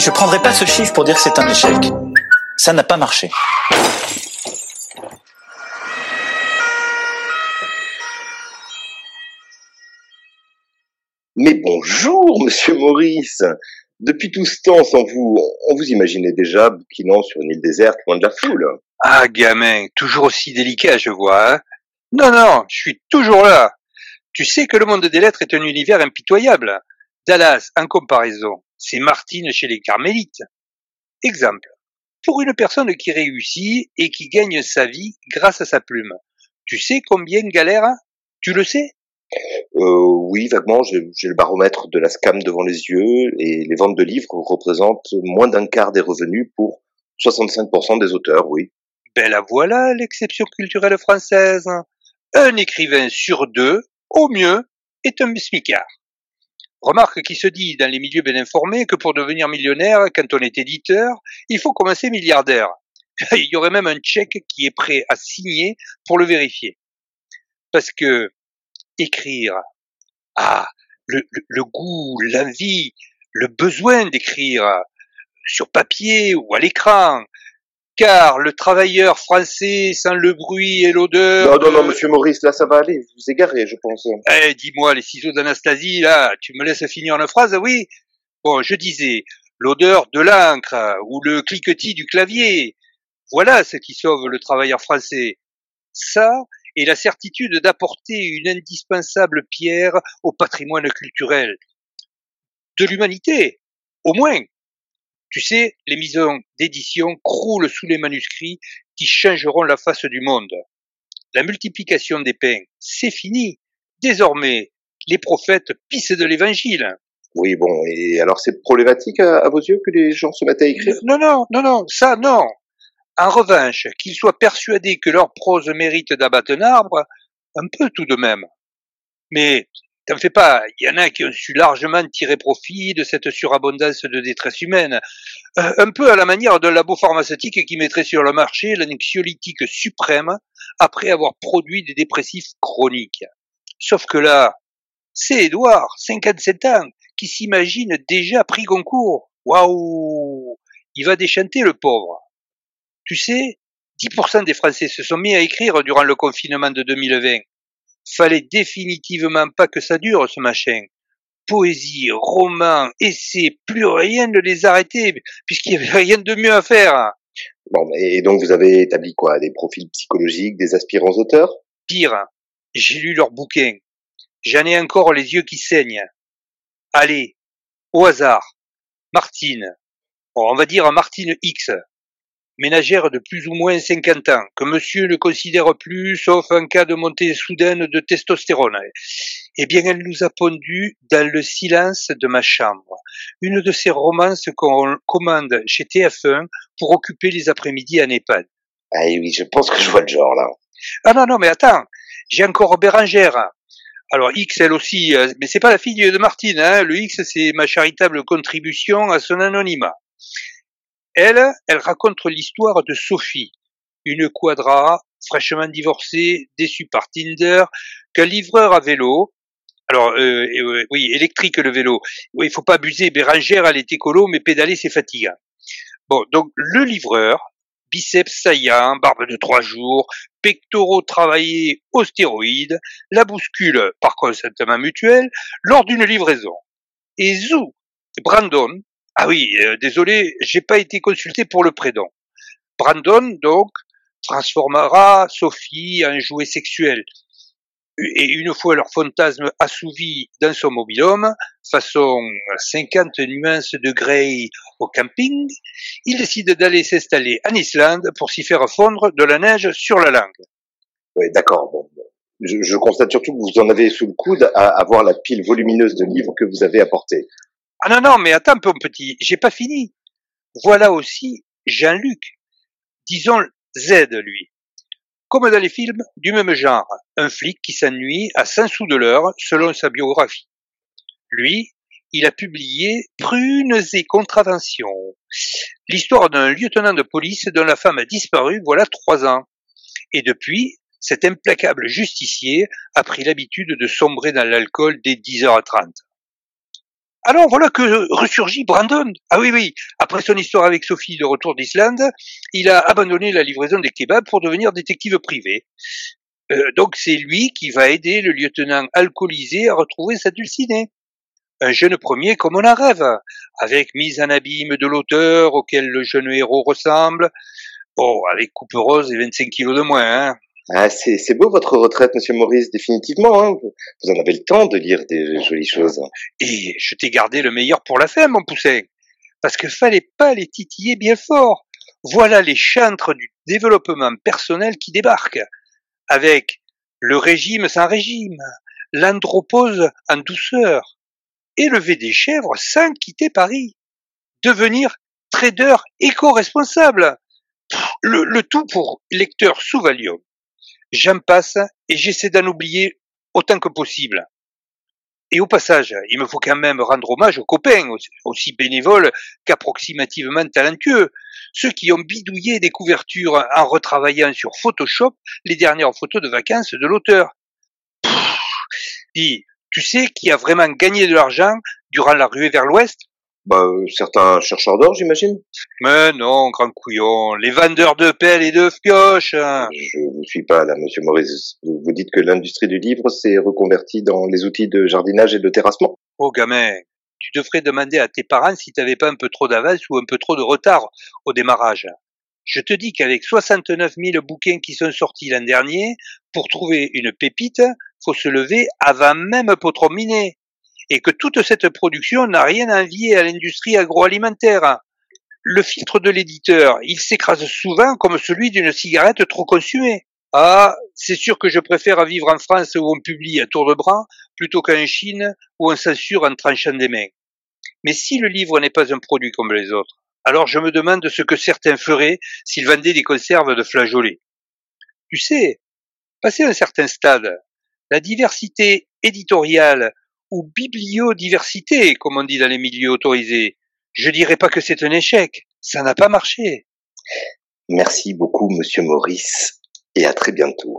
je prendrai pas ce chiffre pour dire que c'est un échec. Ça n'a pas marché. Mais bonjour, monsieur Maurice. Depuis tout ce temps sans vous, on vous imaginait déjà bouquinant sur une île déserte loin de la foule. Ah, gamin, toujours aussi délicat, je vois, hein Non, non, je suis toujours là. Tu sais que le monde des lettres est un univers impitoyable. Dallas, en comparaison, c'est Martine chez les Carmélites. Exemple. Pour une personne qui réussit et qui gagne sa vie grâce à sa plume, tu sais combien galère Tu le sais? Euh, oui, vaguement, j'ai le baromètre de la SCAM devant les yeux et les ventes de livres représentent moins d'un quart des revenus pour 65% des auteurs, oui. Ben la voilà, l'exception culturelle française. Un écrivain sur deux, au mieux, est un smicard. Remarque qui se dit dans les milieux bien informés que pour devenir millionnaire, quand on est éditeur, il faut commencer milliardaire. Il y aurait même un chèque qui est prêt à signer pour le vérifier. Parce que écrire, ah, le, le goût, l'envie, le besoin d'écrire sur papier ou à l'écran, car le travailleur français sans le bruit et l'odeur. Non, non, non, monsieur Maurice, là ça va aller, vous vous égarez, je pense. Eh, dis-moi, les ciseaux d'Anastasie, là, tu me laisses finir une phrase, oui? Bon, je disais, l'odeur de l'encre ou le cliquetis du clavier. Voilà ce qui sauve le travailleur français. Ça, et la certitude d'apporter une indispensable pierre au patrimoine culturel de l'humanité, au moins. Tu sais, les maisons d'édition croulent sous les manuscrits qui changeront la face du monde. La multiplication des pains, c'est fini. Désormais, les prophètes pissent de l'évangile. Oui, bon, et alors c'est problématique à, vos yeux que les gens se mettent à écrire? Non, non, non, non, ça non. En revanche, qu'ils soient persuadés que leur prose mérite d'abattre un arbre, un peu tout de même. Mais t'en fais pas, il y en a qui ont su largement tirer profit de cette surabondance de détresse humaine, euh, un peu à la manière d'un labo pharmaceutique qui mettrait sur le marché l'anxiolytique suprême après avoir produit des dépressifs chroniques. Sauf que là, c'est Edouard, 57 ans, qui s'imagine déjà pris concours. Waouh Il va déchanter le pauvre. Tu sais, 10% des Français se sont mis à écrire durant le confinement de 2020. Fallait définitivement pas que ça dure, ce machin. Poésie, roman, essais, plus rien ne les arrêtait, puisqu'il y avait rien de mieux à faire. Bon, et donc vous avez établi quoi? Des profils psychologiques des aspirants auteurs? Pire, j'ai lu leurs bouquins. J'en ai encore les yeux qui saignent. Allez, au hasard, Martine. on va dire Martine X, ménagère de plus ou moins 50 ans, que monsieur ne considère plus, sauf en cas de montée soudaine de testostérone. Eh bien, elle nous a pondu dans le silence de ma chambre, une de ces romances qu'on commande chez TF1 pour occuper les après-midi à EHPAD. Ah oui, je pense que je vois le genre, là. Ah non, non, mais attends, j'ai encore Bérangère. Alors X, elle aussi, euh, mais c'est pas la fille de Martine, hein. le X, c'est ma charitable contribution à son anonymat. Elle, elle raconte l'histoire de Sophie, une quadra fraîchement divorcée, déçue par Tinder, qu'un livreur à vélo, alors euh, euh, oui, électrique le vélo, oui, il faut pas abuser, Bérangère elle est écolo, mais pédaler c'est fatigant. Bon, donc le livreur, biceps saillant, barbe de trois jours, pectoraux travaillés aux stéroïdes, la bouscule par consentement mutuel lors d'une livraison. Et zou, Brandon, ah oui, euh, désolé, j'ai pas été consulté pour le prédon. Brandon, donc, transformera Sophie en jouet sexuel. Et une fois leur fantasme assouvi dans son mobilhome, façon 50 nuances de grey au camping, il décide d'aller s'installer en Islande pour s'y faire fondre de la neige sur la langue. Oui, d'accord. je, je, constate surtout que vous en avez sous le coude à avoir la pile volumineuse de livres que vous avez apportés. Ah non, non, mais attends un peu, petit, j'ai pas fini. Voilà aussi Jean-Luc. Disons Z, lui. Comme dans les films du même genre, un flic qui s'ennuie à 5 sous de l'heure selon sa biographie. Lui, il a publié Prunes et contraventions. L'histoire d'un lieutenant de police dont la femme a disparu voilà trois ans. Et depuis, cet implacable justicier a pris l'habitude de sombrer dans l'alcool dès 10h30. Alors voilà que ressurgit Brandon. Ah oui, oui, après son histoire avec Sophie de retour d'Islande, il a abandonné la livraison des kebabs pour devenir détective privé. Euh, donc c'est lui qui va aider le lieutenant alcoolisé à retrouver sa dulcinée. Un jeune premier comme on en rêve, avec mise en abîme de l'auteur auquel le jeune héros ressemble. Bon, avec coupe rose et 25 kilos de moins, hein. Ah, c'est beau votre retraite, Monsieur Maurice, définitivement. Hein. Vous en avez le temps de lire des jolies choses. Et je t'ai gardé le meilleur pour la fin, mon poussin, parce que fallait pas les titiller bien fort. Voilà les chantres du développement personnel qui débarquent, avec le régime sans régime, l'andropause en douceur, élever des chèvres sans quitter Paris, devenir trader éco-responsable, le, le, tout pour lecteur sous Valium j'en passe et j'essaie d'en oublier autant que possible. Et au passage, il me faut quand même rendre hommage aux copains, aussi bénévoles qu'approximativement talentueux, ceux qui ont bidouillé des couvertures en retravaillant sur Photoshop les dernières photos de vacances de l'auteur. Dis, tu sais qui a vraiment gagné de l'argent durant la ruée vers l'ouest? Bah, euh, certains chercheurs d'or, j'imagine. Mais non, grand couillon, les vendeurs de pelles et de pioches. Hein. Je ne suis pas là, monsieur Maurice. Vous dites que l'industrie du livre s'est reconvertie dans les outils de jardinage et de terrassement Oh gamin, tu devrais demander à tes parents si tu n'avais pas un peu trop d'avance ou un peu trop de retard au démarrage. Je te dis qu'avec 69 000 bouquins qui sont sortis l'an dernier, pour trouver une pépite, faut se lever avant même miner et que toute cette production n'a rien à envier à l'industrie agroalimentaire. Le filtre de l'éditeur, il s'écrase souvent comme celui d'une cigarette trop consumée. Ah, c'est sûr que je préfère vivre en France où on publie à tour de bras plutôt qu'en Chine où on censure en tranchant des mains. Mais si le livre n'est pas un produit comme les autres, alors je me demande ce que certains feraient s'ils vendaient des conserves de flageolets. Tu sais, passé un certain stade, la diversité éditoriale ou bibliodiversité, comme on dit dans les milieux autorisés. Je dirais pas que c'est un échec. Ça n'a pas marché. Merci beaucoup, monsieur Maurice, et à très bientôt.